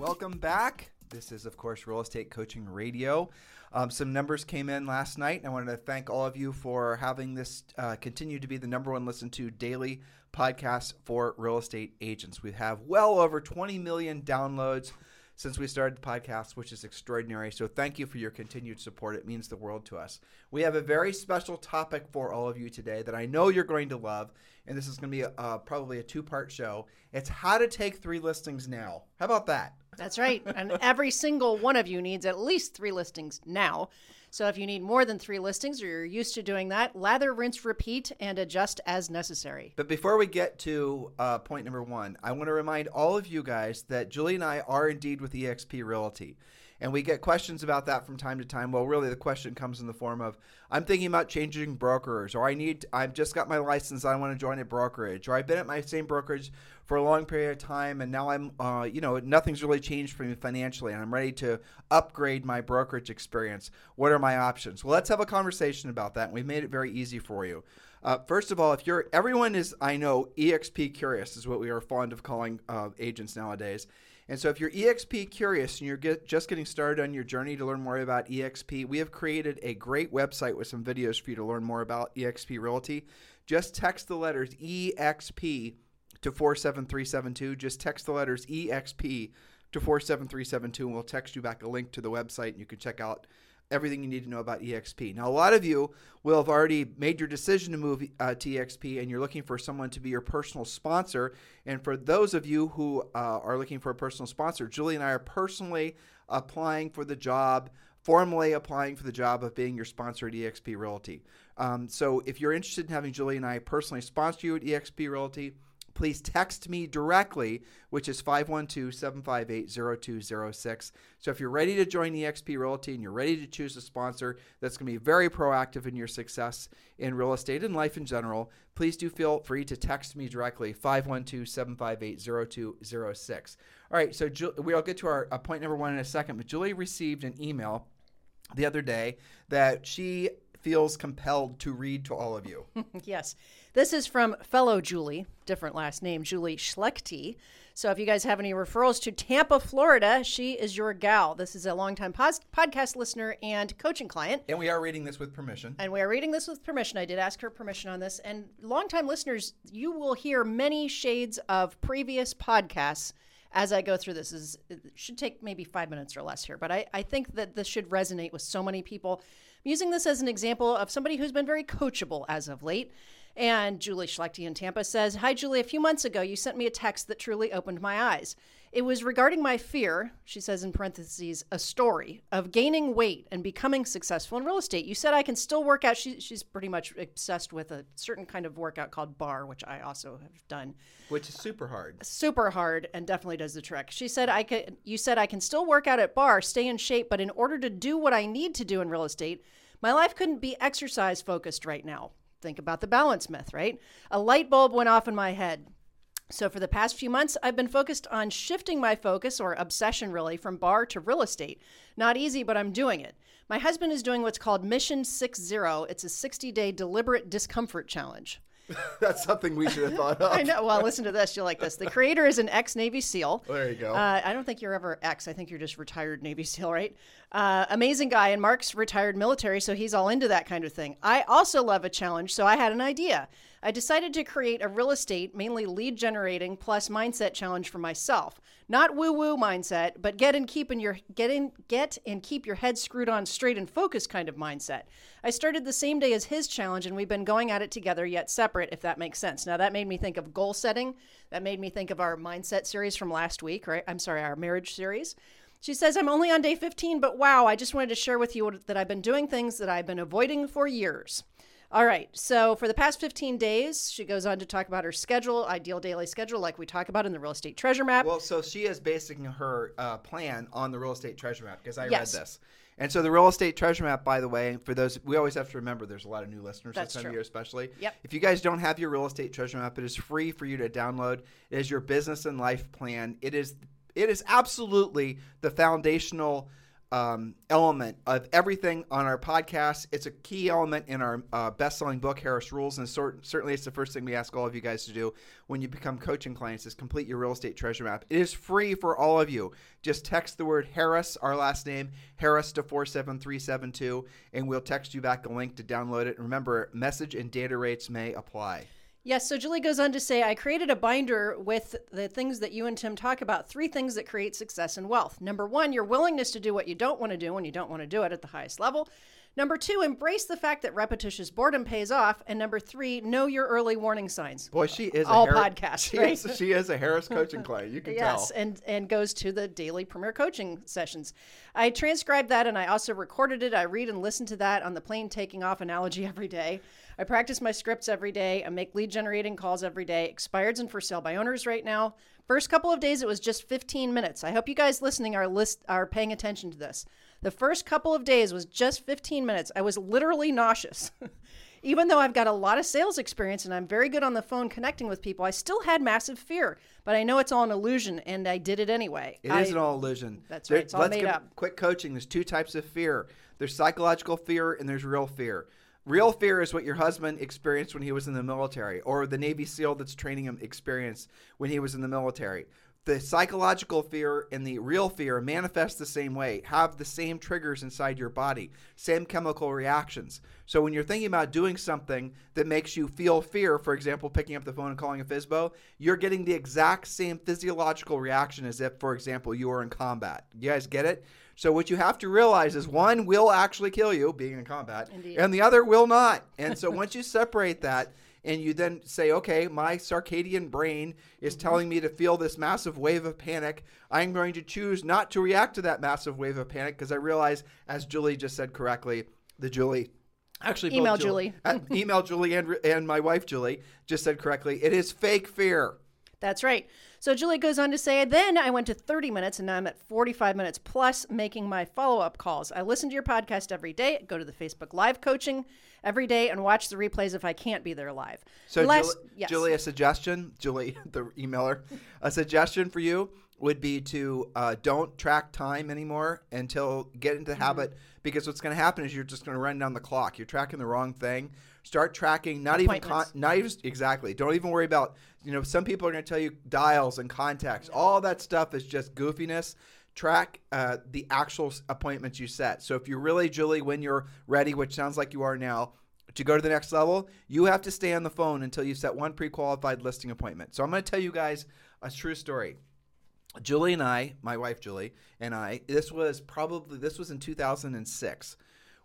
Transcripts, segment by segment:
Welcome back. This is, of course, Real Estate Coaching Radio. Um, some numbers came in last night, and I wanted to thank all of you for having this uh, continue to be the number one listened to daily podcast for real estate agents. We have well over 20 million downloads since we started the podcast, which is extraordinary. So thank you for your continued support. It means the world to us. We have a very special topic for all of you today that I know you're going to love, and this is going to be a, uh, probably a two part show. It's how to take three listings now. How about that? That's right. And every single one of you needs at least three listings now. So if you need more than three listings or you're used to doing that, lather, rinse, repeat, and adjust as necessary. But before we get to uh, point number one, I want to remind all of you guys that Julie and I are indeed with eXp Realty. And we get questions about that from time to time. Well, really, the question comes in the form of I'm thinking about changing brokers, or I need, I've just got my license, I want to join a brokerage, or I've been at my same brokerage for a long period of time, and now I'm, uh, you know, nothing's really changed for me financially, and I'm ready to upgrade my brokerage experience. What are my options? Well, let's have a conversation about that. And we've made it very easy for you. Uh, first of all, if you're everyone is I know EXP curious is what we are fond of calling uh, agents nowadays. And so, if you're EXP curious and you're get, just getting started on your journey to learn more about EXP, we have created a great website with some videos for you to learn more about EXP Realty. Just text the letters EXP to 47372. Just text the letters EXP to 47372, and we'll text you back a link to the website, and you can check out everything you need to know about EXP. Now, a lot of you will have already made your decision to move uh, to EXP and you're looking for someone to be your personal sponsor. And for those of you who uh, are looking for a personal sponsor, Julie and I are personally applying for the job. Formally applying for the job of being your sponsor at EXP Realty. Um, so, if you're interested in having Julie and I personally sponsor you at EXP Realty, please text me directly, which is 512 758 0206. So if you're ready to join EXP Realty and you're ready to choose a sponsor that's going to be very proactive in your success in real estate and life in general, please do feel free to text me directly, 512 758 0206. All right, so we'll get to our uh, point number one in a second, but Julie received an email the other day that she feels compelled to read to all of you. yes. This is from fellow Julie, different last name, Julie Schlechte. So if you guys have any referrals to Tampa, Florida, she is your gal. This is a longtime pos- podcast listener and coaching client. And we are reading this with permission. And we are reading this with permission. I did ask her permission on this. And longtime listeners, you will hear many shades of previous podcasts as I go through this. Is it should take maybe five minutes or less here, but I, I think that this should resonate with so many people I'm using this as an example of somebody who's been very coachable as of late. And Julie Schlechte in Tampa says, Hi, Julie. A few months ago, you sent me a text that truly opened my eyes. It was regarding my fear, she says in parentheses, a story of gaining weight and becoming successful in real estate. You said I can still work out. She, she's pretty much obsessed with a certain kind of workout called barre, which I also have done. Which is super hard. Super hard and definitely does the trick. She said I could you said I can still work out at barre, stay in shape, but in order to do what I need to do in real estate, my life couldn't be exercise focused right now. Think about the balance myth, right? A light bulb went off in my head. So, for the past few months, I've been focused on shifting my focus or obsession really from barre to real estate. Not easy, but I'm doing it. My husband is doing what's called Mission 60. It's a 60 day deliberate discomfort challenge. That's something we should have thought of. I know. Well, listen to this. You'll like this. The creator is an ex Navy SEAL. There you go. Uh, I don't think you're ever ex. I think you're just retired Navy SEAL, right? Uh, amazing guy. And Mark's retired military, so he's all into that kind of thing. I also love a challenge, so I had an idea. I decided to create a real estate, mainly lead generating plus mindset challenge for myself. Not woo woo mindset, but get and keep in your get in get and keep your head screwed on straight and focused kind of mindset. I started the same day as his challenge and we've been going at it together yet separate if that makes sense. Now that made me think of goal setting. That made me think of our mindset series from last week, right? I'm sorry, our marriage series. She says, I'm only on day 15, but wow, I just wanted to share with you that I've been doing things that I've been avoiding for years. All right. So for the past 15 days, she goes on to talk about her schedule, ideal daily schedule, like we talk about in the real estate treasure map. Well, so she is basing her uh, plan on the real estate treasure map because I Yes. read this. And so the real estate treasure map, by the way, for those we always have to remember, there's a lot of new listeners That's this time true. of year, especially. Yep. If you guys don't have your real estate treasure map, it is free for you to download. It is your business and life plan. It is it is absolutely the foundational um, element of everything on our podcast. It's a key element in our uh, best-selling book, Harris Rules, and sort, certainly it's the first thing we ask all of you guys to do when you become coaching clients is complete your real estate treasure map. It is free for all of you. Just text the word Harris, our last name, Harris to 47372, and we'll text you back a link to download it. Remember, message and data rates may apply. Yes, so Julie goes on to say, I created a binder with the things that you and Tim talk about three things that create success and wealth. Number one, your willingness to do what you don't want to do when you don't want to do it at the highest level. Number two, embrace the fact that repetitious boredom pays off. And number three, know your early warning signs. Boy, she is All a Harris, podcasts, She, right? is, she is a Harris coaching client. You can Yes, tell. and and goes to the daily premier coaching sessions. I transcribed that and I also recorded it. I read and listen to that on the plane taking off analogy every day. I practice my scripts every day. I make lead generating calls every day. Expireds and for sale by owners right now. First couple of days it was just 15 minutes. I hope you guys listening are list are paying attention to this. The first couple of days was just 15 minutes. I was literally nauseous. Even though I've got a lot of sales experience and I'm very good on the phone connecting with people, I still had massive fear. But I know it's all an illusion, and I did it anyway. It I, is an all illusion. That's There- right. It's all let's made up. Quick coaching. There's two types of fear. There's psychological fear and there's real fear. Real fear is what your husband experienced when he was in the military, or the Navy SEAL that's training him experienced when he was in the military. The psychological fear and the real fear manifest the same way, have the same triggers inside your body, same chemical reactions. So when you're thinking about doing something that makes you feel fear, for example, picking up the phone and calling a FISBO, you're getting the exact same physiological reaction as if, for example, you were in combat. You guys get it? So what you have to realize is one will actually kill you, being in combat, Indeed. and the other will not. And so once you separate that, and you then say, okay, my circadian brain is telling me to feel this massive wave of panic. I'm going to choose not to react to that massive wave of panic because I realize, as Julie just said correctly, the Julie. Actually, Email Jul- Julie. uh, email Julie and, and my wife Julie just said correctly. It is fake fear. That's right. So Julie goes on to say, then I went to 30 minutes and now I'm at 45 minutes plus making my follow up calls. I listen to your podcast every day, go to the Facebook Live coaching every day, and watch the replays if I can't be there live. So, Last- Julie, yes. Julie, a suggestion, Julie, the emailer, a suggestion for you would be to uh, don't track time anymore until get into the Mm-hmm. habit because what's going to happen is you're just going to run down the clock. You're tracking the wrong thing. Start tracking not even con- not even exactly. Don't even worry about you know some people are going to tell you dials and contacts. All that stuff is just goofiness. Track uh, the actual appointments you set. So if you're really Julie when you're ready, which sounds like you are now, to go to the next level, you have to stay on the phone until you set one pre-qualified listing appointment. So I'm going to tell you guys a true story. Julie and I, my wife Julie and I, this was probably this was in 2006.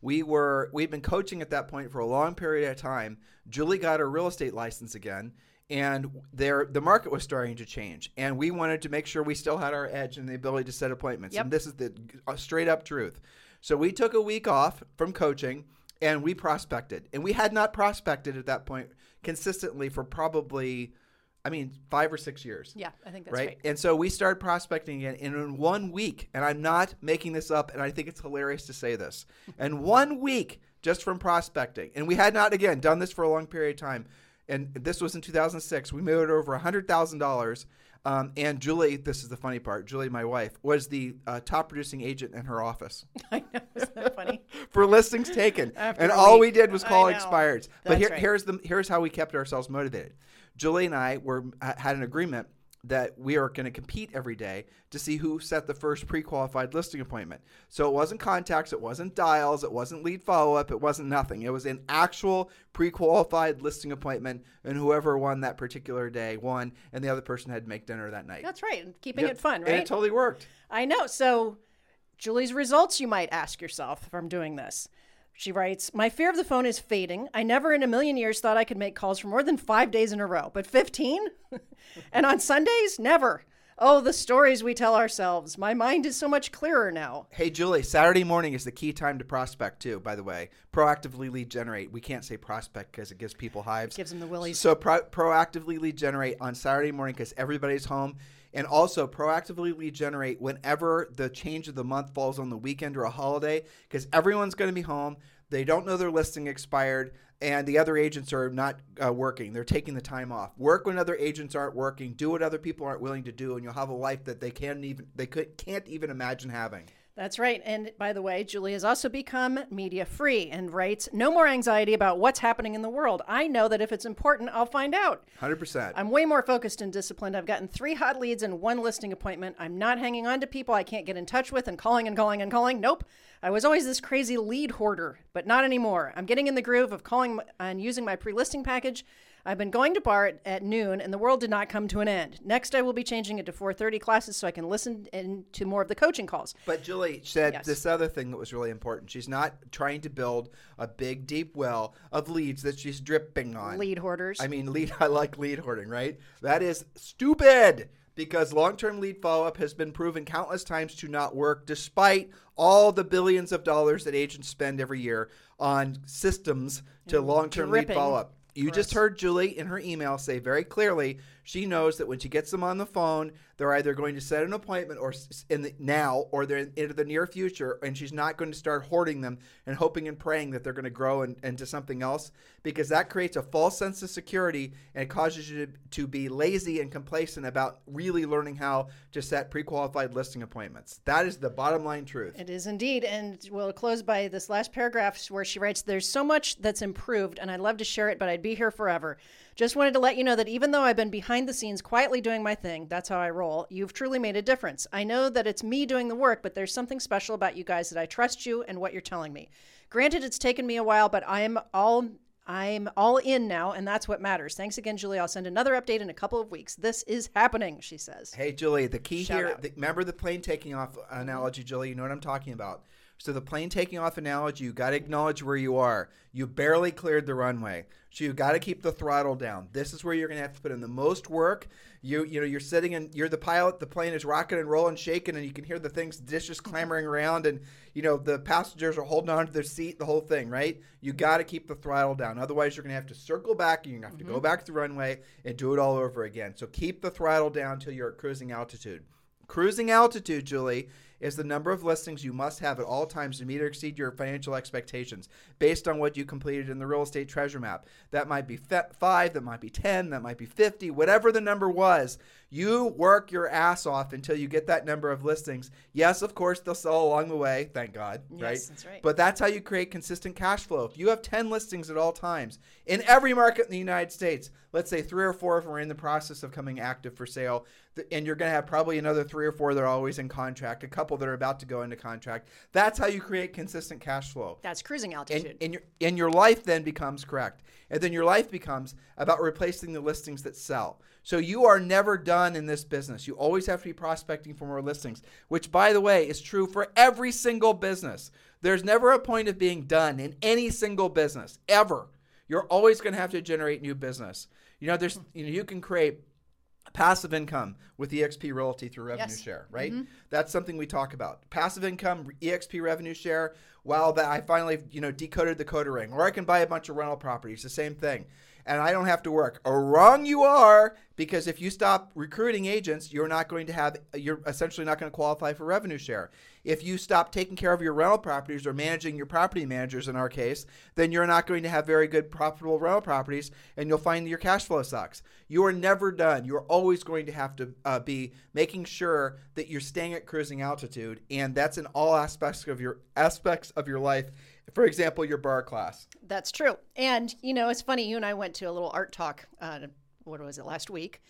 We were we'd been coaching at that point for a long period of time. Julie got her real estate license again, and there the market was starting to change, and we wanted to make sure we still had our edge and the ability to set appointments. Yep. And this is the uh, straight up truth. So we took a week off from coaching and we prospected, and we had not prospected at that point consistently for probably, I mean, five or six years Yeah, I think that's right? right. And so we started prospecting again, and in one week, and I'm not making this up, and I think it's hilarious to say this, and one week, just from prospecting, and we had not again done this for a long period of time, and this was in 2006. We made over a hundred thousand dollars. Um, and Julie, this is the funny part. Julie, my wife, was the uh, top producing agent in her office I know. Isn't that funny? for listings taken, After and all we did was call expireds. But here, right. here's the here's how we kept ourselves motivated. Julie and I were had an agreement that we are going to compete every day to see who set the first pre-qualified listing appointment. So it wasn't contacts, it wasn't dials, it wasn't lead follow-up, it wasn't nothing. It was an actual pre-qualified listing appointment, and whoever won that particular day won, and the other person had to make dinner that night. That's right. and Keeping Yep. it fun, right? And it totally worked. I know. So, Julie's results, you might ask yourself from doing this. She writes, My fear of the phone is fading. I never in a million years thought I could make calls for more than five days in a row, but 15? and on Sundays, never. Oh, the stories we tell ourselves. My mind is so much clearer now. Hey, Julie, Saturday morning is the key time to prospect, too, by the way. Proactively lead generate. We can't say prospect because it gives people hives. Gives them the willies. So, pro- proactively lead generate on Saturday morning because everybody's home. And also proactively lead generate whenever the change of the month falls on the weekend or a holiday because everyone's going to be home. They don't know their listing expired and the other agents are not uh, working. They're taking the time off. Work when other agents aren't working. Do what other people aren't willing to do, and you'll have a life that they can't even they could, can't even imagine having. That's right. And by the way, Julie has also become media free and writes No more anxiety about what's happening in the world. I know that if it's important, I'll find out. 100%. I'm way more focused and disciplined. I've gotten three hot leads and one listing appointment. I'm not hanging on to people I can't get in touch with and calling and calling and calling. Nope. I was always this crazy lead hoarder, but not anymore. I'm getting in the groove of calling and using my pre listing package. I've been going to barre at, at, noon, and the world did not come to an end. Next, I will be changing it to 4:30 classes so I can listen in to more of the coaching calls. But Julie said Yes. this other thing that was really important. She's not trying to build a big, deep well of leads that she's dripping on. Lead hoarders. I mean, lead. I like lead hoarding, right? That is stupid because long-term lead follow-up has been proven countless times to not work, despite all the billions of dollars that agents spend every year on systems to long-term lead follow-up. You just heard Julie in her email say very clearly she knows that when she gets them on the phone, they're either going to set an appointment or in the now or they're in, into the near future, and she's not going to start hoarding them and hoping and praying that they're going to grow in, into something else because that creates a false sense of security and causes you to, to be lazy and complacent about really learning how to set pre-qualified listing appointments. That is the bottom line truth. It is indeed. And we'll close by this last paragraph where she writes There's so much that's improved, and I'd love to share it, but I'd be here forever. Just wanted to let you know that even though I've been behind the scenes quietly doing my thing, that's how I roll, you've truly made a difference. I know that it's me doing the work, but there's something special about you guys that I trust you and what you're telling me. Granted, it's taken me a while, but I'm all. I'm all in now, and that's what matters. Thanks again, Julie. I'll send another update in a couple of weeks. This is happening, she says. Hey, Julie, the key Shout here, the, remember the plane taking off analogy, Julie? You know what I'm talking about. So, the plane taking off analogy, you got to acknowledge where you are. You barely cleared the runway. So, you got to keep the throttle down. This is where you're going to have to put in the most work. You, you know, you're sitting and you're the pilot. The plane is rocking and rolling, shaking, and you can hear the things, dishes clamoring around, and you know the passengers are holding on to their seat. The whole thing, right? You got to keep the throttle down. Otherwise, you're going to have to circle back. and You're going to have to go mm-hmm. back to the runway and do it all over again. So, keep the throttle down until you're at cruising altitude. Cruising altitude, Julie, is the number of listings you must have at all times to meet or exceed your financial expectations based on what you completed in the real estate treasure map. That might be five, that might be 10, that might be 50, whatever the number was. You work your ass off until you get that number of listings. Yes, of course, they'll sell along the way, thank God, right? That's right. But that's how you create consistent cash flow. If you have 10 listings at all times in every market in the United States, let's say three or four of them are in the process of coming active for sale, and you're going to have probably another three or four that are always in contract, a couple that are about to go into contract. That's how you create consistent cash flow. That's cruising And, altitude. and, your, and your life then becomes correct. And then your life becomes about replacing the listings that sell. So you are never done in this business. You always have to be prospecting for more listings, which, by the way, is true for every single business. There's never a point of being done in any single business, ever. You're always going to have to generate new business. You know, there's you know you can create passive income with EXP Realty through revenue Yes. share, right? Mm-hmm. That's something we talk about. Passive income, EXP revenue share. While that I finally, you know, decoded the coda ring, or I can buy a bunch of rental properties, the same thing, and I don't have to work. Or wrong you are, because if you stop recruiting agents, you're not going to have, you're essentially not going to qualify for revenue share. If you stop taking care of your rental properties or managing your property managers, in our case, then you're not going to have very good profitable rental properties, and you'll find your cash flow sucks. You are never done. You're always going to have to uh, be making sure that you're staying at cruising altitude, and that's in all aspects of your aspects of your life. For example, your barre class. That's true. And, you know, it's funny. You and I went to a little art talk, uh, what was it, last week?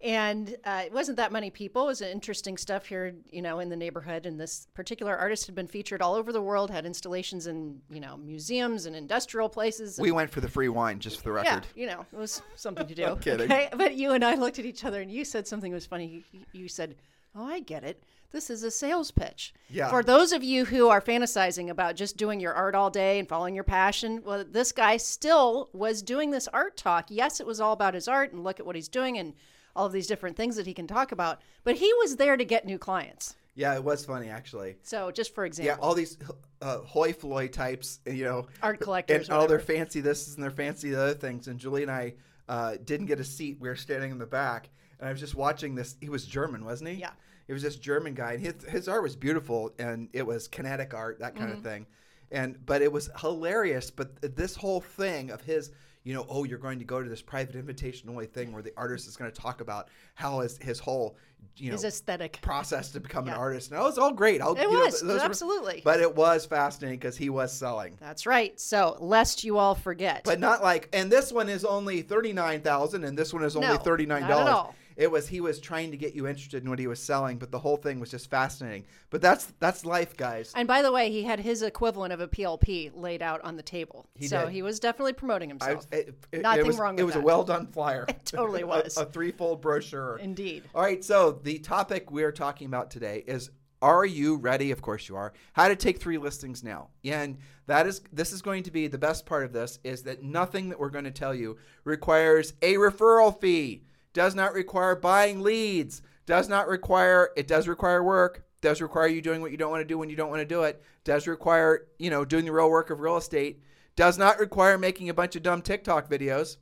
And uh, it wasn't that many people. It was interesting stuff here, you know, in the neighborhood. And this particular artist had been featured all over the world, had installations in, you know, museums and industrial places. We went for the free wine, just for the record. yeah, you know, it was something to do. Okay? But you and I looked at each other and you said something was funny. You, you said, Oh, I get it. This is a sales pitch. Yeah. For those of you who are fantasizing about just doing your art all day and following your passion, well, this guy still was doing this art talk. Yes, it was all about his art and look at what he's doing and all of these different things that he can talk about. But he was there to get new clients. Yeah, it was funny actually. So just for example, Yeah, all these uh, hoi floy types, you know, art collectors. and all their fancy this and their fancy the other things. And Julie and I uh, didn't get a seat. We were standing in the back, and I was just watching this. He was German, wasn't he? Yeah. It was this German guy, and his his art was beautiful, and it was kinetic art, that kind Mm-hmm. of thing. And but it was hilarious. But this whole thing of his. You know, oh, you're going to go to this private invitation only thing where the artist is going to talk about how his, his whole, you know, his aesthetic. process to become an artist. And it was all great. I'll, It you know, was, were- absolutely. but it was fascinating because he was selling. That's right. So lest you all forget. But not like, and this one is only thirty nine thousand, and this one is only No, thirty nine dollars. It was he was trying to get you interested in what he was selling, but the whole thing was just fascinating. But that's that's life, guys. and by the way, he had his equivalent of a PLP laid out on the table. He so did. he was definitely promoting I, himself. it, it- Nothing it was, wrong It was a well done flyer. It totally was. a, threefold brochure. Indeed. All right, so the topic we're talking about today is are you ready? Of course you are. How to take three listings now. And that is this is going to be the best part of this is that nothing that we're going to tell you requires a referral fee. Does not require buying leads. Does not require it does require work. Does require you doing what you don't want to do when you don't want to do it. Does require, you know, doing the real work of real estate. Does not require making a bunch of dumb TikTok videos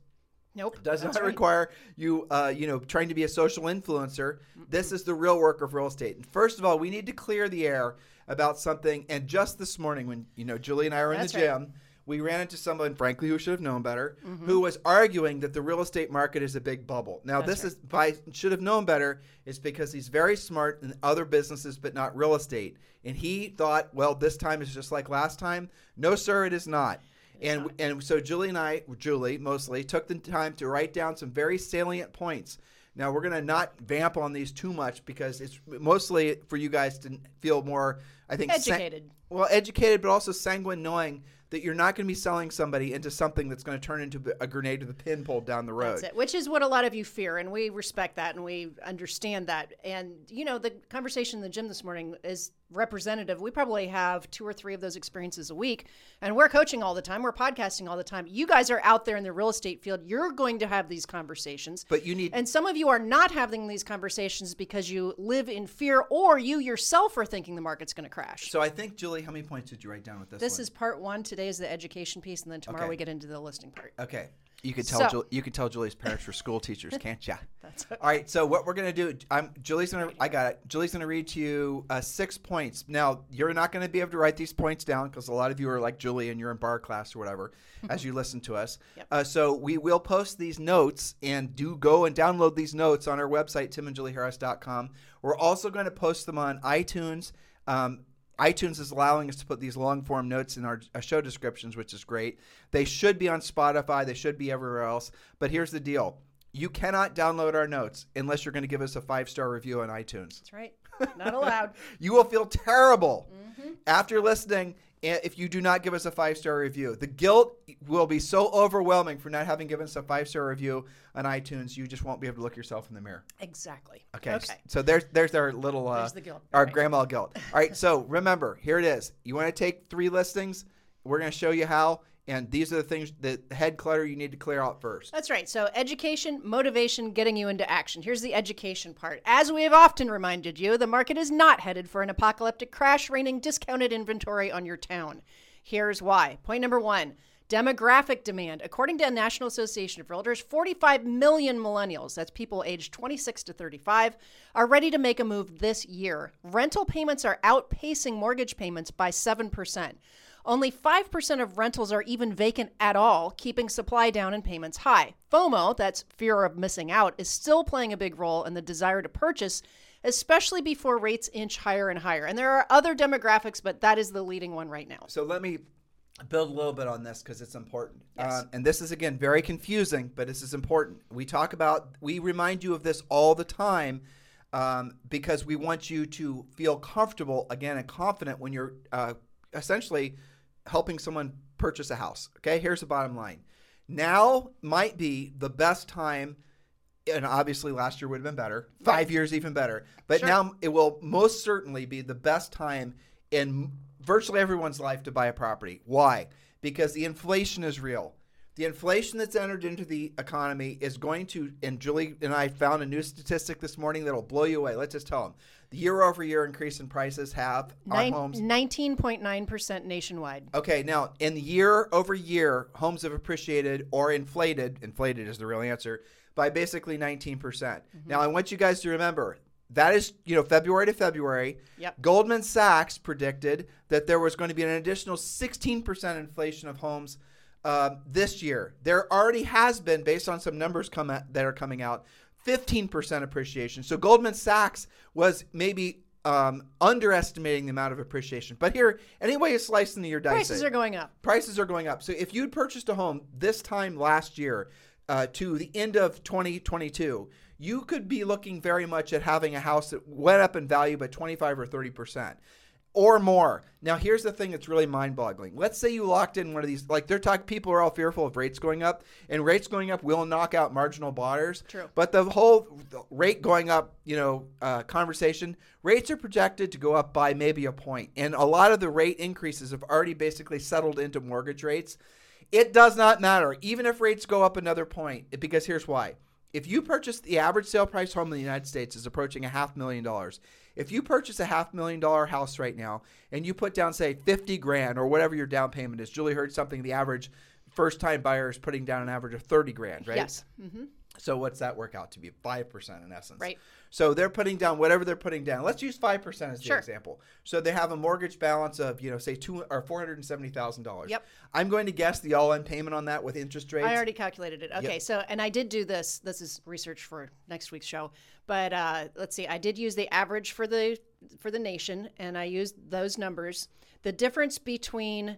Nope. does not right. require you uh, you know trying to be a social influencer this is the real work of real estate and first of all we need to clear the air about something and just this morning when you know julie and i were in That's the right. gym we ran into someone frankly who should have known better Mm-hmm. who was arguing that the real estate market is a big bubble now this is by should have known better is because he's very smart in other businesses but not real estate and he thought well this time is just like last time no sir it is not and and so Julie and I, Julie mostly, took the time to write down some very salient points. Now we're gonna not vamp on these too much because it's mostly for you guys to feel more, I think, Educated. well, educated, but also sanguine, knowing that you're not going to be selling somebody into something that's going to turn into a grenade with a pin pulled down the road. That's it, which is what a lot of you fear, and we respect that and we understand that. And you know, the conversation in the gym this morning is representative. We probably have two or three of those experiences a week, and we're coaching all the time, we're podcasting all the time. You guys are out there in the real estate field. You're going to have these conversations. But you need And some of you are not having these conversations because you live in fear or you yourself are thinking the market's going to crash. So I think Julie, how many points did you write down with this? This one? is part one. Today is the education piece, and then tomorrow Okay. we get into the listing part. Okay. You could tell So- Jul- you could tell Julie's parents were school teachers, can't ya? That's All right. So what we're gonna do? I'm Julie's gonna. I got it. Julie's gonna read to you uh, six points. Now you're not gonna be able to write these points down because a lot of you are like Julie and you're in barre class or whatever as you listen to us. Yep. Uh, so we will post these notes and do go and download these notes on our website timandjulieharris.com. We're also going to post them on iTunes. Um, iTunes is allowing us to put these long form notes in our uh, show descriptions, which is great. They should be on Spotify, they should be everywhere else. But here's the deal you cannot download our notes unless you're going to give us a five star review on iTunes. That's right. Not allowed. You will feel terrible Mm-hmm. after listening if you do not give us a five star review. The guilt will be so overwhelming for not having given us a five star review on iTunes, you just won't be able to look yourself in the mirror. exactly. Okay. Okay. So there's there's our little uh, There's the guilt. our Right. grandma guilt. All right. So remember, here it is. You want to take three listings? We're going to show you how, and these are the things the head clutter you need to clear out first. That's right. So, education, motivation, getting you into action. Here's the education part. As we have often reminded you, the market is not headed for an apocalyptic crash, raining discounted inventory on your town. Here's why. Point number one demographic demand. According to the National Association of Realtors, 45 million millennials, that's people aged 26 to 35, are ready to make a move this year. Rental payments are outpacing mortgage payments by 7%. Only 5% of rentals are even vacant at all, keeping supply down and payments high. FOMO, that's fear of missing out, is still playing a big role in the desire to purchase, especially before rates inch higher and higher. And there are other demographics, but that is the leading one right now. So let me build a little bit on this because it's important. Yes. Um, and this is again very confusing, but this is important. We talk about, we remind you of this all the time um, because we want you to feel comfortable again and confident when you're uh, essentially helping someone purchase a house. Okay, here's the bottom line. Now might be the best time. And obviously, last year would have been better. Five years, even better. But Sure. now it will most certainly be the best time in virtually everyone's life to buy a property. Why? Because the inflation is real. The inflation that's entered into the economy is going to, and Julie and I found a new statistic this morning that'll blow you away. Let's just tell them. The year over year increase in prices have on Nine- homes 19.9% nationwide. Okay, now in the year over year, homes have appreciated or inflated. Inflated is the real answer by basically 19%. percent Mm-hmm. Now I want you guys to remember that is, you know, February to February. Yep. Goldman Sachs predicted that there was going to be an additional 16% inflation of homes um, this year. There already has been, based on some numbers come at, that are coming out, 15% appreciation. So Goldman Sachs was maybe um, underestimating the amount of appreciation. But here, any way you slice into your dice, Prices are going up. prices are going up. So if you'd purchased a home this time last year uh, to the end of 2022, you could be looking very much at having a house that went up in value by 25 or 30 percent or more. Now, here's the thing that's really mind-boggling. Let's say you locked in one of these, like they're talking, people are all fearful of rates going up, and rates going up will knock out marginal buyers. True. But the whole rate going up, you know, uh, conversation, rates are projected to go up by maybe a point, and a lot of the rate increases have already basically settled into mortgage rates. It does not matter, even if rates go up another point, because here's why. If you purchase the average sale price home in the United States is approaching a half million dollars. If you purchase a half million dollar house right now and you put down say 50 grand or whatever your down payment is, Julie heard something the average first time buyer is putting down an average of 30 grand, right? Yes. hmm So what's that work out to be? 5% in essence. Right. So they're putting down whatever they're putting down. Let's use 5% as the Sure. example. So they have a mortgage balance of, you know, say two or $470,000. Yep. I'm going to guess the all-in payment on that with interest rates. I already calculated it. Okay, so and I did do this. This is research for next week's show. But uh, let's see, I did use the average for the for the nation, and I used those numbers. The difference between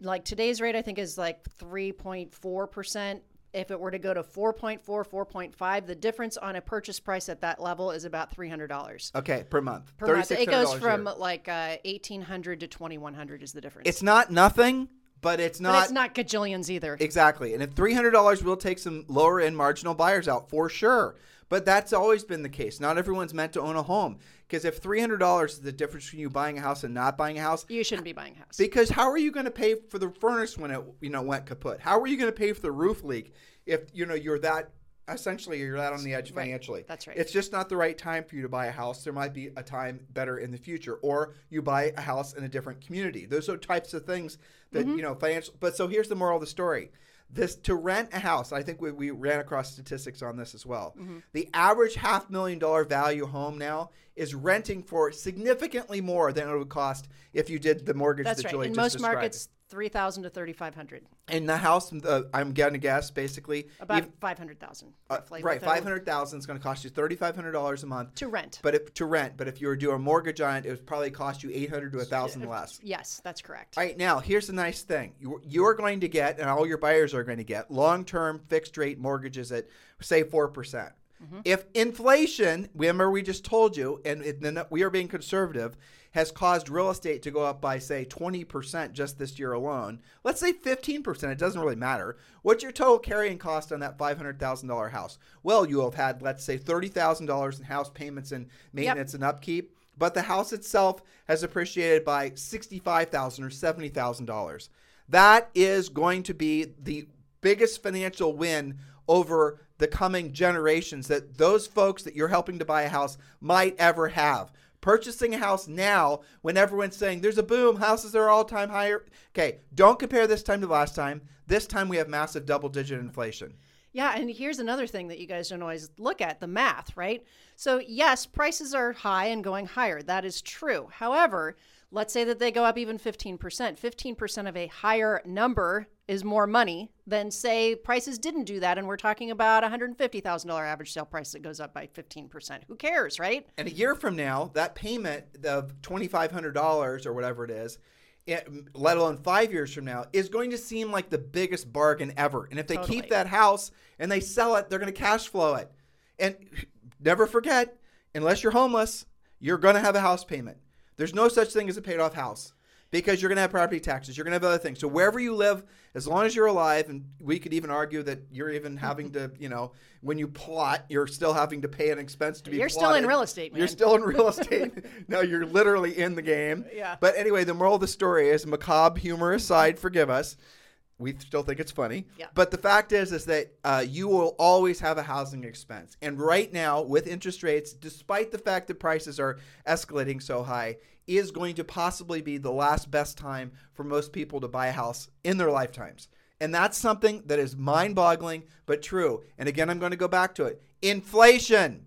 like today's rate, I think, is like three point four percent. If it were to go to 4.4, 4.5, the difference on a purchase price at that level is about $300 Okay, per month. per month. It goes from like uh, 1800 to 2100 is the difference. It's not nothing, but it's not. but it's not gajillions either. Exactly. And if $300 will take some lower end marginal buyers out for sure. But that's always been the case. Not everyone's meant to own a home. Because if $300 is the difference between you buying a house and not buying a house, you shouldn't be buying a house. because how are you going to pay for the furnace when it you know went kaput? How are you going to pay for the roof leak if you know you're that essentially you're that on the edge Right. financially? That's right. It's just not the right time for you to buy a house. There might be a time better in the future, or you buy a house in a different community. Those are types of things that Mm-hmm. you know financial. But so here's the moral of the story. This to rent a house, I think we, we ran across statistics on this as well. Mm-hmm. The average half million dollar value home now is renting for significantly more than it would cost if you did the mortgage That's that right. Julie In just most described. markets, three thousand to thirty five hundred, In the house, uh, I'm going to guess basically about five hundred thousand, uh, right, five hundred thousand is going to cost you thirty five hundred dollars a month to rent. But if, to rent, but if you were to do a mortgage on it, it would probably cost you eight hundred to a thousand less. yes, that's correct. All right, now here's the nice thing: you you are going to get, and all your buyers are going to get, long-term fixed rate mortgages at say four percent. Mm-hmm. If inflation, remember we just told you, and it, we are being conservative, has caused real estate to go up by say twenty percent just this year alone. Let's say fifteen percent. It doesn't really matter. What's your total carrying cost on that five hundred thousand dollar house? Well, you have had let's say thirty thousand dollars in house payments and maintenance and upkeep but the house itself has appreciated by 65,000 or seventy thousand dollars. That is going to be the biggest financial win over the coming generations that those folks that you're helping to buy a house might ever have. Purchasing a house now when everyone's saying there's a boom, houses are all time higher. Okay, don't compare this time to last time. This time we have massive double digit inflation. Yeah, and here's another thing that you guys don't always look at the math, right? So, yes, prices are high and going higher. That is true. However, let's say that they go up even 15%. 15% of a higher number is more money than, say, prices didn't do that. And we're talking about $150,000 average sale price that goes up by 15%. Who cares, right? And a year from now, that payment of $2,500 or whatever it is, it, let alone five years from now, is going to seem like the biggest bargain ever. And if they Totally. keep that house and they sell it, they're going to cash flow it. And never forget, unless you're homeless, you're going to have a house payment. There's no such thing as a paid off house because you're going to have property taxes. You're going to have other things. So wherever you live, as long as you're alive, and we could even argue that you're even having to, you know, when you plot, you're still having to pay an expense to be. You're still in real estate, You're still in real estate. no, you're literally in the game. Yeah. But anyway, the moral of the story is macabre humor aside, forgive us. We still think it's funny. Yeah. But the fact is, is that uh, you will always have a housing expense. And right now, with interest rates, despite the fact that prices are escalating so high, is going to possibly be the last best time for most people to buy a house in their lifetimes. And that's something that is mind boggling, but true. And again, I'm going to go back to it inflation.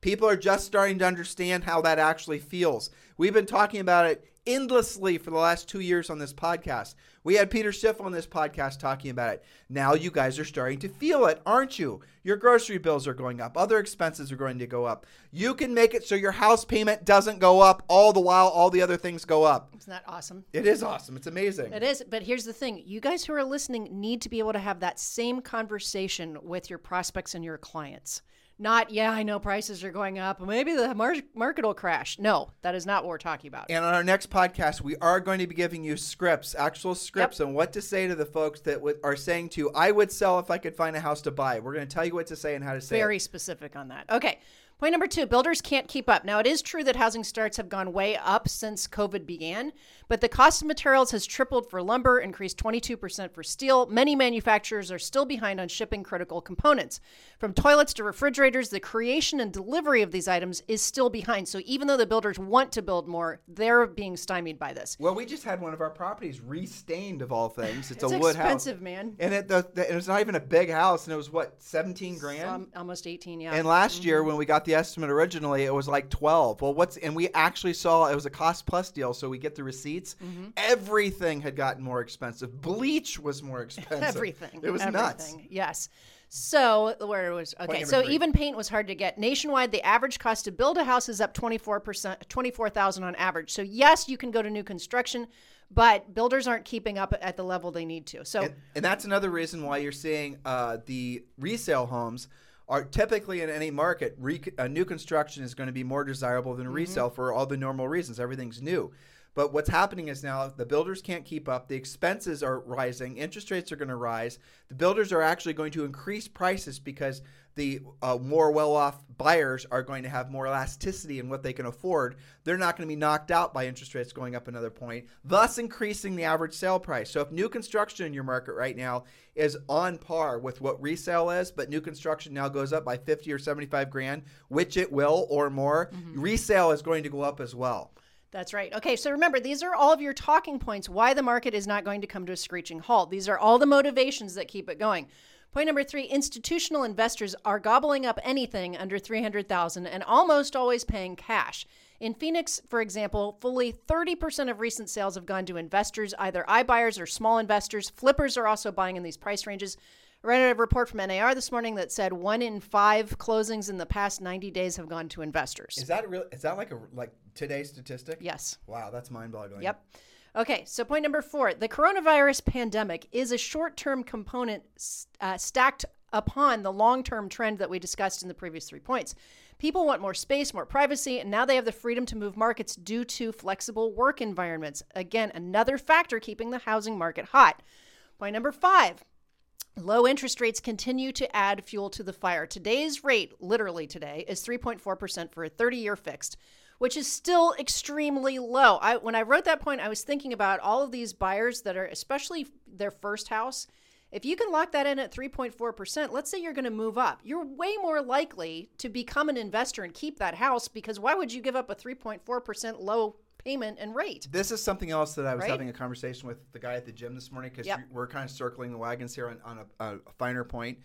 People are just starting to understand how that actually feels. We've been talking about it endlessly for the last two years on this podcast. We had Peter Schiff on this podcast talking about it. Now you guys are starting to feel it, aren't you? Your grocery bills are going up, other expenses are going to go up. You can make it so your house payment doesn't go up all the while all the other things go up. Isn't that awesome? It is awesome. It's amazing. It is, but here's the thing: you guys who are listening need to be able to have that same conversation with your prospects and your clients. Not, yeah, I know prices are going up. Maybe the mar- market will crash. No, that is not what we're talking about. And on our next podcast, we are going to be giving you scripts, actual scripts on what to say to the folks that w- are saying to you, I would sell if I could find a house to buy. We're going to tell you what to say and how to say Very it. specific on that. Okay. Point number two builders can't keep up. Now, it is true that housing starts have gone way up since COVID began, but the cost of materials has tripled for lumber, increased 22% for steel. Many manufacturers are still behind on shipping critical components. From toilets to refrigerators, the creation and delivery of these items is still behind. So, even though the builders want to build more, they're being stymied by this. Well, we just had one of our properties restained of all things. It's, It's a wood house. expensive, man. And it, the, the, it was not even a big house, and it was what, 17 grand? Um, almost 18, yeah. And last year, Mm-hmm. when we got the estimate originally, it was like twelve. Well, what's and we actually saw it was a cost plus deal, so we get the Mm-hmm. Everything had gotten more expensive. Bleach was more expensive. Everything. It was everything. nuts. Yes. So where it was okay. So three. even paint was hard to get. Nationwide, the average cost to build a house is up twenty four percent, twenty four thousand on average. So yes, you can go to new construction, but builders aren't keeping up at the level they need to. So And, and that's another reason why you're seeing uh, the resale homes are typically in any market. Re- uh, new construction is going to be more desirable than resale for all the normal reasons. Everything's new. But what's happening is now the builders can't keep up. The expenses are rising. Interest rates are going to rise. The builders are actually going to increase prices because the uh, more well-off buyers are going to have more elasticity in what they can afford. They're not going to be knocked out by interest rates going up another point, thus increasing the average sale price. So if new construction in your market right now is on par with what resale is, but new construction now goes up by 50 or 75 grand, which it will or more, resale is going to go up as well. That's right. Okay, so remember, these are all of your talking points why the market is not going to come to a screeching halt. These are all the motivations that keep it going. Point number three institutional investors are gobbling up anything under 300000 and almost always paying cash. In Phoenix, for example, fully 30% of recent sales have gone to investors, either iBuyers or small investors. Flippers are also buying in these price ranges. I read a report from NAR this morning that said one in five closings in the past 90 days have gone to investors. Is that real? Is that like a like today's statistic? Yes. Wow, that's mind-boggling. Yep. Okay, so point number four the coronavirus pandemic is a short term component uh, stacked upon the long term trend that we discussed in the previous three points. People want more space, more privacy, and now they have the freedom to move markets due to flexible work environments. Again, another factor keeping the housing market hot. Point number five Low interest rates continue to add fuel to the fire. Today's rate, literally today, is 3.4% for a 30 year fixed, which is still extremely low. I, when I wrote that point, I was thinking about all of these buyers that are, especially their first house. If you can lock that in at 3.4%, let's say you're going to move up, you're way more likely to become an investor and keep that house because why would you give up a 3.4% low payment and rate? This is something else that I was Right? having a conversation with the guy at the gym this morning because Yep. we're kind of circling the wagons here on, on a, a finer point.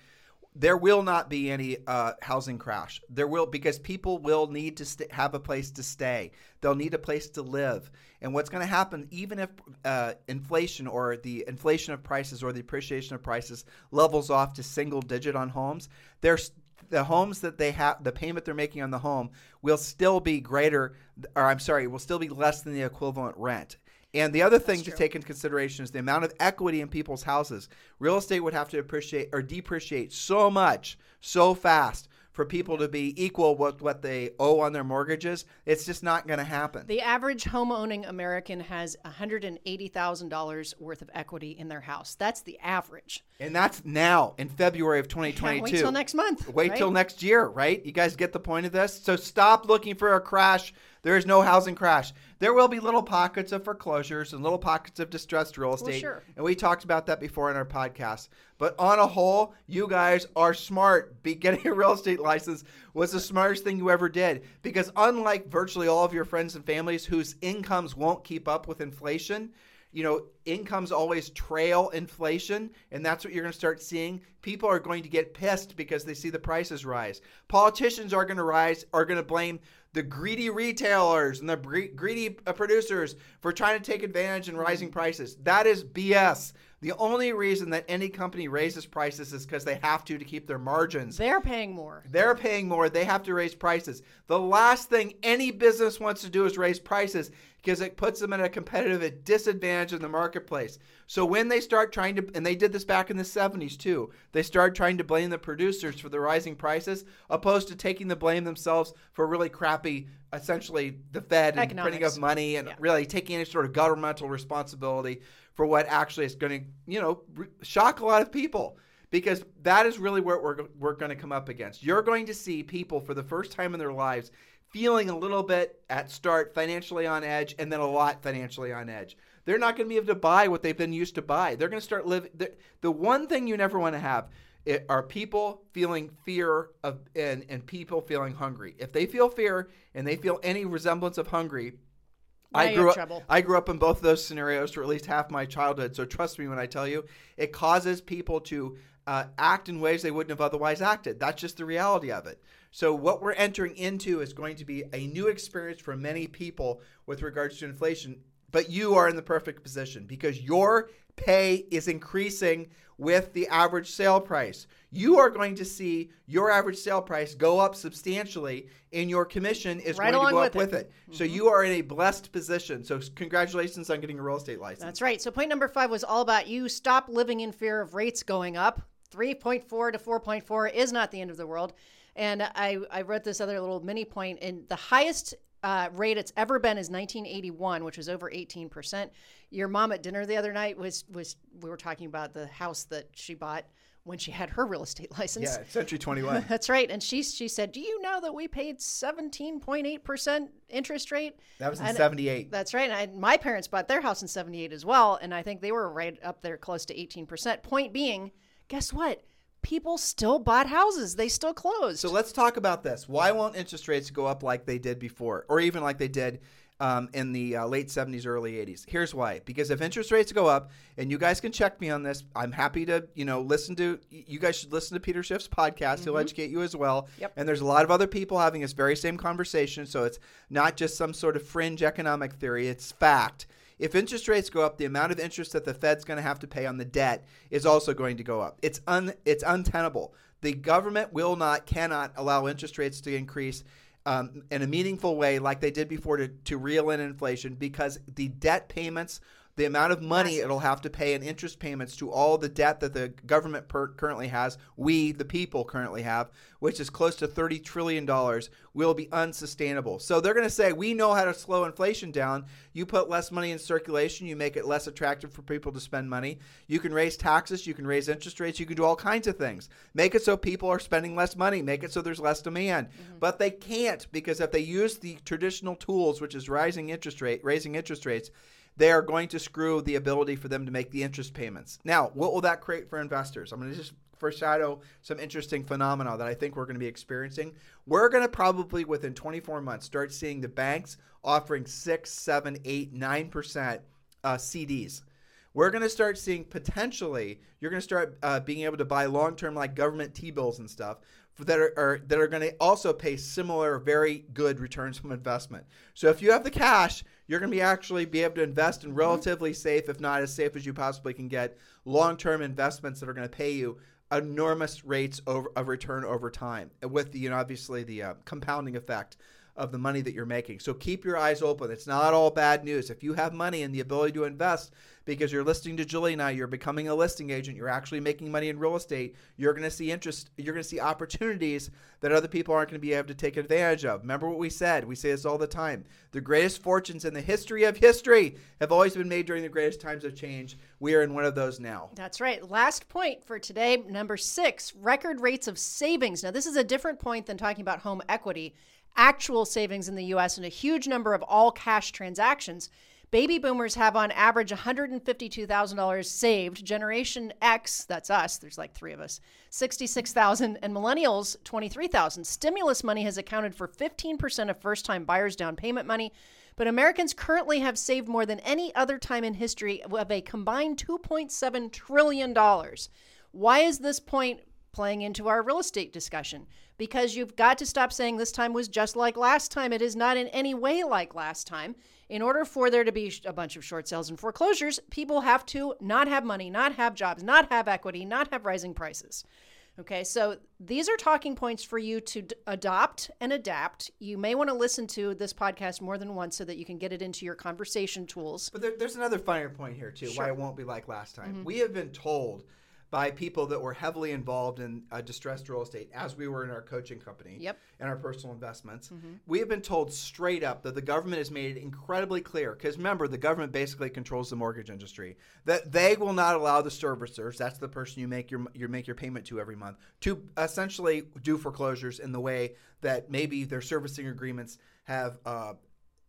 There will not be any uh, housing crash. There will because people will need to st- have a place to stay. They'll need a place to live. And what's going to happen, even if uh, inflation or the inflation of prices or the appreciation of prices levels off to single digit on homes, there's the homes that they have, the payment they're making on the home will still be greater, or I'm sorry, will still be less than the equivalent rent. And the other thing to take into consideration is the amount of equity in people's houses. Real estate would have to appreciate or depreciate so much, so fast for people to be equal with what they owe on their mortgages. It's just not going to happen. The average home owning American has $180,000 worth of equity in their house. That's the average. And that's now in February of 2022. Wait till next month. Wait right? till next year, right? You guys get the point of this? So stop looking for a crash. There is no housing crash. There will be little pockets of foreclosures and little pockets of distressed real estate. sure. And we talked about that before in our podcast. But on a whole, you guys are smart. Be getting a real estate license was the smartest thing you ever did. Because unlike virtually all of your friends and families whose incomes won't keep up with inflation, you know, incomes always trail inflation, and that's what you're going to start seeing. People are going to get pissed because they see the prices rise. Politicians are going to rise, are going to blame the greedy retailers and the greedy uh, producers for trying to take advantage in rising prices. That is BS. The only reason that any company raises prices is because they have to to keep their margins. They're paying more. They're paying more. They have to raise prices. The last thing any business wants to do is raise prices because it puts them at a competitive disadvantage in the marketplace. So when they start trying to, and they did this back in the 70s too, they started trying to blame the producers for the rising prices, opposed to taking the blame themselves for really crappy, essentially the Fed and printing of money and Yeah. really taking any sort of governmental responsibility for what actually is going to, you know, shock a lot of people because that is really what we're, we're going to come up against. You're going to see people for the first time in their lives feeling a little bit at start financially on edge and then a lot financially on edge. They're not going to be able to buy what they've been used to buy. They're going to start living. The, the one thing you never want to have it, are people feeling fear of and, and people feeling hungry. If they feel fear and they feel any resemblance of hungry, Now I grew up. trouble. I grew up in both of those scenarios for at least half my childhood. So trust me when I tell you, it causes people to uh, act in ways they wouldn't have otherwise acted. That's just the reality of it. So what we're entering into is going to be a new experience for many people with regards to inflation. But you are in the perfect position because your pay is increasing with the average sale price. You are going to see your average sale price go up substantially, and your commission is Right going to go up with with it. it. So mm-hmm. you are in a blessed position. So congratulations on getting a real estate license. That's right. So point number five was all about you stop living in fear of rates going up. 3.4 to 4.4 is not the end of the world. And I, I wrote this other little mini point, and the highest uh, rate it's ever been is 1981, which was over 18%. Your mom at dinner the other night was was we were talking about the house that she bought when she had her real estate license. Yeah, Century 21. That's right. And she she said, "Do you know that we paid 17.8% interest rate?" That was in And- 78. That's right. And I, my parents bought their house in 78 as well. And I think they were right up there close to 18%. Point being, guess what? People still bought houses, they still closed. So let's talk about this. Why won't interest rates go up like they did before, or even like they did um, in the uh, late 70s, early 80s? Here's why. Because if interest rates go up, and you guys can check me on this, I'm happy to, you know, listen to. You guys should listen to Peter Schiff's podcast. He'll educate you as well. Yep. And there's a lot of other people having this very same conversation. So it's not just some sort of fringe economic theory. It's fact. If interest rates go up, the amount of interest that the Fed's going to have to pay on the debt is also going to go up. It's un it's untenable. The government will not, cannot allow interest rates to increase um, in a meaningful way like they did before to, to reel in inflation because the debt payments, the amount of money it'll have to pay in interest payments to all the debt that the government per- currently has, we, the people, currently have, which is close to $30 trillion, will be unsustainable. So they're going to say, we know how to slow inflation down. You put less money in circulation, you make it less attractive for people to spend money. You can raise taxes, you can raise interest rates, you can do all kinds of things. Make it so people are spending less money, make it so there's less demand. Mm-hmm. But they can't because if they use the traditional tools, which is rising interest rate, raising interest rates, they are going to screw the ability for them to make the interest payments. Now, what will that create for investors? I'm going to just foreshadow some interesting phenomena that I think we're going to be experiencing. We're going to probably within 24 months start seeing the banks offering six, seven, eight, nine percent uh, CDs. We're going to start seeing potentially you're going to start uh, being able to buy long-term like government T-bills and stuff that are, are that are going to also pay similar very good returns from investment. So if you have the cash, you're going to be actually be able to invest in relatively safe, if not as safe as you possibly can get, long-term investments that are going to pay you enormous rates of return over time, with the you know obviously the uh, compounding effect of the money that you're making. So keep your eyes open. It's not all bad news. If you have money and the ability to invest because you're listening to Julie now, you're becoming a listing agent, you're actually making money in real estate, you're going to see interest, you're going to see opportunities that other people aren't going to be able to take advantage of. Remember what we said? We say this all the time. The greatest fortunes in the history of history have always been made during the greatest times of change. We are in one of those now. That's right. Last point for today, number six record rates of savings. Now, this is a different point than talking about home equity. Actual savings in the US and a huge number of all cash transactions, baby boomers have on average $152,000 saved. Generation X, that's us, there's like 3 of us, 66,000 and millennials 23,000. Stimulus money has accounted for 15% of first-time buyers down payment money. But Americans currently have saved more than any other time in history of a combined $2.7 trillion. Why is this point playing into our real estate discussion? Because you've got to stop saying this time was just like last time. It is not in any way like last time. In order for there to be a bunch of short sales and foreclosures, people have to not have money, not have jobs, not have equity, not have rising prices. Okay, so these are talking points for you to d- adopt and adapt. You may want to listen to this podcast more than once so that you can get it into your conversation tools. But there, there's another finer point here too. Why it won't be like last time. Mm-hmm. We have been told by people that were heavily involved in uh, distressed real estate, as we were in our coaching company Yep. and our personal investments. We have been told straight up that the government has made it incredibly clear. Because remember, the government basically controls the mortgage industry. That they will not allow the servicers, that's the person you make your you make your payment to every month, to essentially do foreclosures in the way that maybe their servicing agreements have. Uh,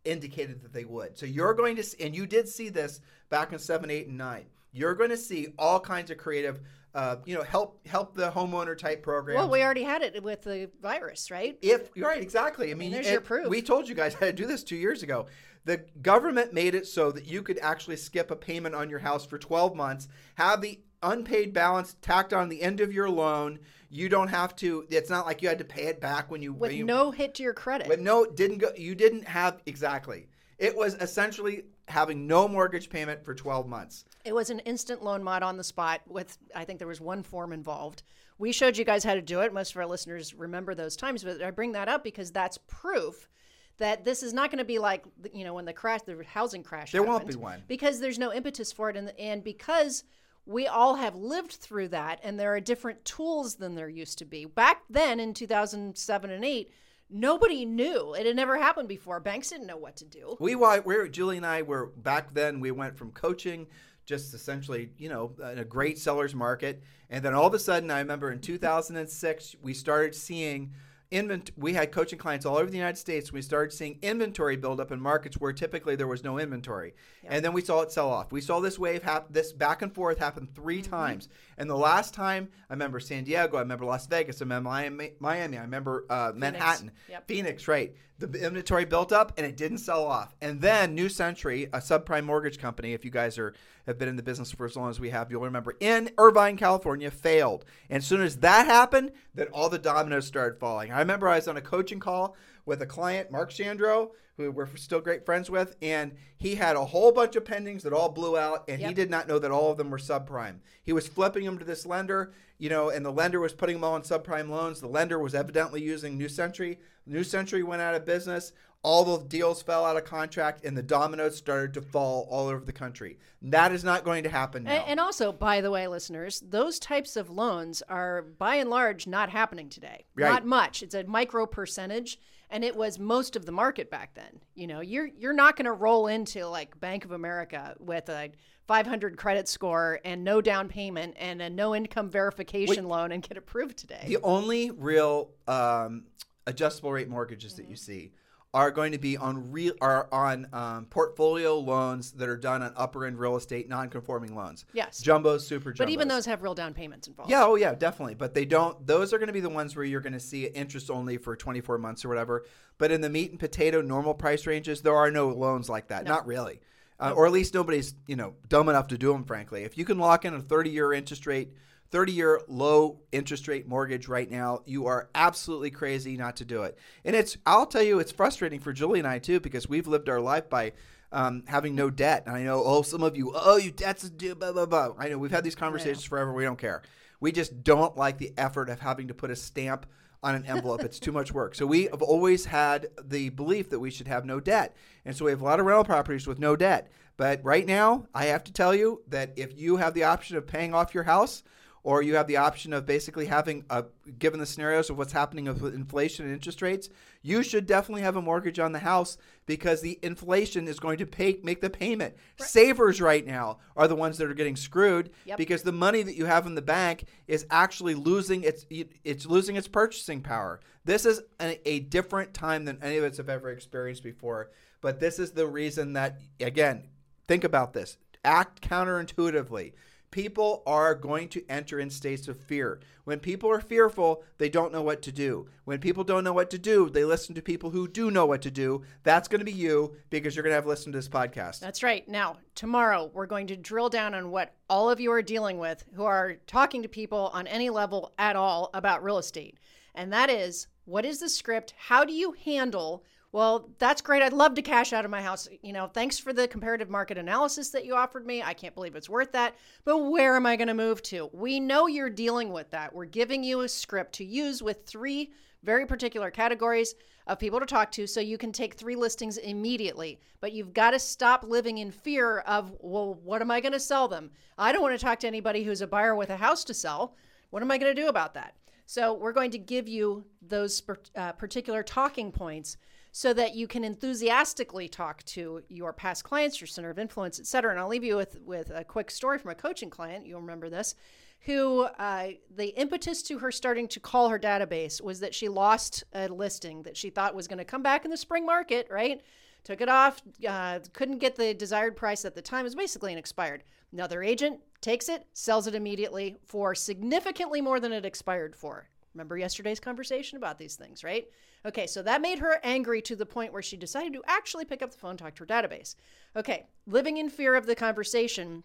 indicated that they would. So you're going to, see, and you did see this back in seven, eight, and nine. You're going to see all kinds of creative, uh, you know, help help the homeowner type programs. Well, we already had it with the virus, right? if you're right, exactly. I mean, there's and your proof. We told you guys how to do this two years ago. The government made it so that you could actually skip a payment on your house for 12 months, have the unpaid balance tacked on the end of your loan. You don't have to. It's not like you had to pay it back when you With when you, no hit to your credit. but no, it didn't go. You didn't have exactly. It was essentially having no mortgage payment for 12 months. It was an instant loan mod on the spot with, I think there was one form involved. We showed you guys how to do it. Most of our listeners remember those times, but I bring that up because that's proof that this is not going to be like, you know, when the crash, the housing crash. There won't be one. because there's no impetus for it, and and because we all have lived through that, and there are different tools than there used to be back then in 2007 and eight. Nobody knew. It had never happened before. Banks didn't know what to do. We we're Julie and I were back then. We went from coaching, just essentially, you know, in a great sellers market, and then all of a sudden, I remember in 2006, we started seeing. Invent- we had coaching clients all over the United States. We started seeing inventory build up in markets where typically there was no inventory, and then we saw it sell off. We saw this wave happen, this back and forth happen 3 times. And the last time, I remember San Diego, I remember Las Vegas, I remember Miami, Miami I remember uh, Manhattan, Yep. Phoenix, right? The inventory built up and it didn't sell off. And then New Century, a subprime mortgage company, if you guys are have been in the business for as long as we have, you'll remember in Irvine, California, failed. And as soon as that happened, then all the dominoes started falling. I remember I was on a coaching call with a client, Mark Chandro, who we're still great friends with, and he had a whole bunch of pendings that all blew out, and he did not know that all of them were subprime. He was flipping them to this lender, you know, and the lender was putting them all on subprime loans. The lender was evidently using New Century. New Century went out of business. All the deals fell out of contract, and the dominoes started to fall all over the country. That is not going to happen now. A- And also, by the way, listeners, those types of loans are by and large not happening today. Right. Not much. It's a micro percentage, and it was most of the market back then. You know, you're you're not going to roll into like Bank of America with a 500 credit score and no down payment and a no income verification loan and get approved today. The only real um, adjustable rate mortgages that you see are going to be on real are on um, portfolio loans that are done on upper end real estate non-conforming loans. Yes. jumbos, super jumbos. but even those have real down payments involved. Yeah, oh yeah, definitely. But they don't. Those are going to be the ones where you're going to see interest only for 24 months or whatever. But in the meat and potato normal price ranges, there are no loans like that. Not really, uh, or at least nobody's you know dumb enough to do them. Frankly, if you can lock in a 30 year interest rate. 30 year low interest rate mortgage right now, you are absolutely crazy not to do it. And it's, I'll tell you, it's frustrating for Julie and I too, because we've lived our life by um, having no debt. And I know, oh, some of you, oh, you debt's due, blah, blah, blah. I know we've had these conversations forever. We don't care. We just don't like the effort of having to put a stamp on an envelope. it's too much work. So we have always had the belief that we should have no debt. And so we have a lot of rental properties with no debt. But right now, I have to tell you that if you have the option of paying off your house, or you have the option of basically having a given the scenarios of what's happening with inflation and interest rates, you should definitely have a mortgage on the house because the inflation is going to pay make the payment. Right. Savers right now are the ones that are getting screwed yep. because the money that you have in the bank is actually losing its it's losing its purchasing power. This is a, a different time than any of us have ever experienced before. But this is the reason that again, think about this. Act counterintuitively people are going to enter in states of fear. When people are fearful, they don't know what to do. When people don't know what to do, they listen to people who do know what to do. That's going to be you because you're going to have listened to this podcast. That's right. Now, tomorrow, we're going to drill down on what all of you are dealing with who are talking to people on any level at all about real estate. And that is what is the script? How do you handle well, that's great. I'd love to cash out of my house. You know, thanks for the comparative market analysis that you offered me. I can't believe it's worth that. But where am I going to move to? We know you're dealing with that. We're giving you a script to use with three very particular categories of people to talk to so you can take three listings immediately. But you've got to stop living in fear of, well, what am I going to sell them? I don't want to talk to anybody who's a buyer with a house to sell. What am I going to do about that? So, we're going to give you those uh, particular talking points so that you can enthusiastically talk to your past clients, your center of influence, et cetera. And I'll leave you with, with a quick story from a coaching client. You'll remember this who uh, the impetus to her starting to call her database was that she lost a listing that she thought was going to come back in the spring market, right? Took it off, uh, couldn't get the desired price at the time. It was basically an expired. Another agent takes it, sells it immediately for significantly more than it expired for. Remember yesterday's conversation about these things, right? Okay, so that made her angry to the point where she decided to actually pick up the phone, talk to her database. Okay, living in fear of the conversation,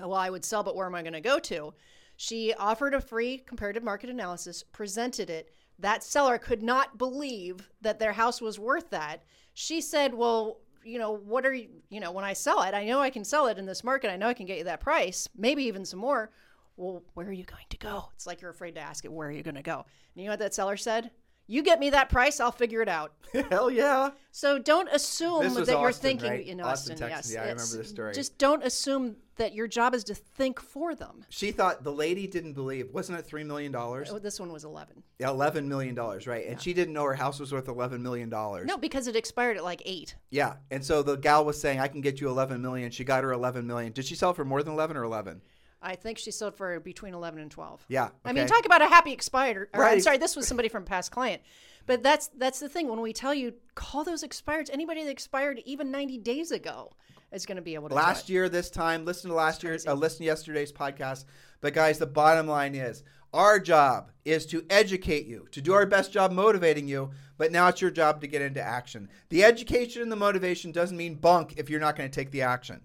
oh, well, I would sell, but where am I going to go to? She offered a free comparative market analysis, presented it. That seller could not believe that their house was worth that. She said, Well, you know, what are you, you know, when I sell it, I know I can sell it in this market. I know I can get you that price, maybe even some more well, where are you going to go? It's like you're afraid to ask it, where are you going to go? And you know what that seller said? You get me that price, I'll figure it out. Hell yeah. So don't assume that Austin, you're thinking, right? you know, Austin, Austin, yes. Yeah, I remember this story. Just don't assume that your job is to think for them. She thought the lady didn't believe. Wasn't it $3 million? Oh, this one was 11. Yeah, $11 million, right. And yeah. she didn't know her house was worth $11 million. No, because it expired at like 8. Yeah. And so the gal was saying, I can get you $11 million. She got her 11 million. Did she sell for more than 11 or 11? I think she sold for between 11 and 12. Yeah. Okay. I mean, talk about a happy expired. Right. I'm sorry, this was somebody from past client. But that's that's the thing when we tell you call those expired. Anybody that expired even 90 days ago is going to be able to. Last year, this time, listen to last year's, uh, listen to yesterday's podcast. But guys, the bottom line is our job is to educate you, to do our best job motivating you. But now it's your job to get into action. The education and the motivation doesn't mean bunk if you're not going to take the action.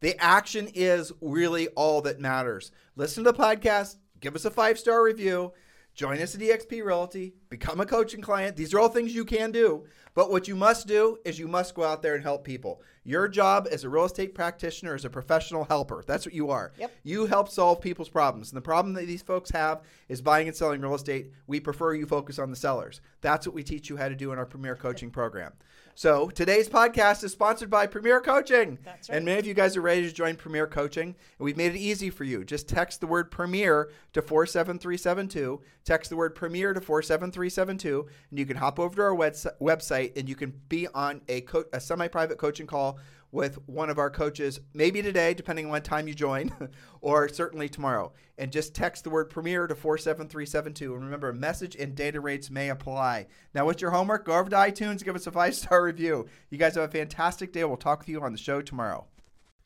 The action is really all that matters. Listen to the podcast, give us a five star review, join us at EXP Realty, become a coaching client. These are all things you can do. But what you must do is you must go out there and help people. Your job as a real estate practitioner is a professional helper. That's what you are. Yep. You help solve people's problems. And the problem that these folks have is buying and selling real estate. We prefer you focus on the sellers. That's what we teach you how to do in our premier coaching program. So today's podcast is sponsored by Premier Coaching. That's right. And many of you guys are ready to join Premier Coaching. And we've made it easy for you. Just text the word Premier to 47372. Text the word Premier to 47372. And you can hop over to our website and you can be on a, co- a semi private coaching call with one of our coaches, maybe today, depending on what time you join, or certainly tomorrow. And just text the word Premier to 47372. And remember, message and data rates may apply. Now, what's your homework? Go over to iTunes, give us a five star review. You guys have a fantastic day. We'll talk with you on the show tomorrow.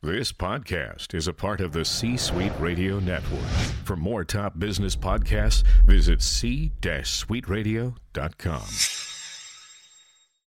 This podcast is a part of the C Suite Radio Network. For more top business podcasts, visit c-suiteradio.com.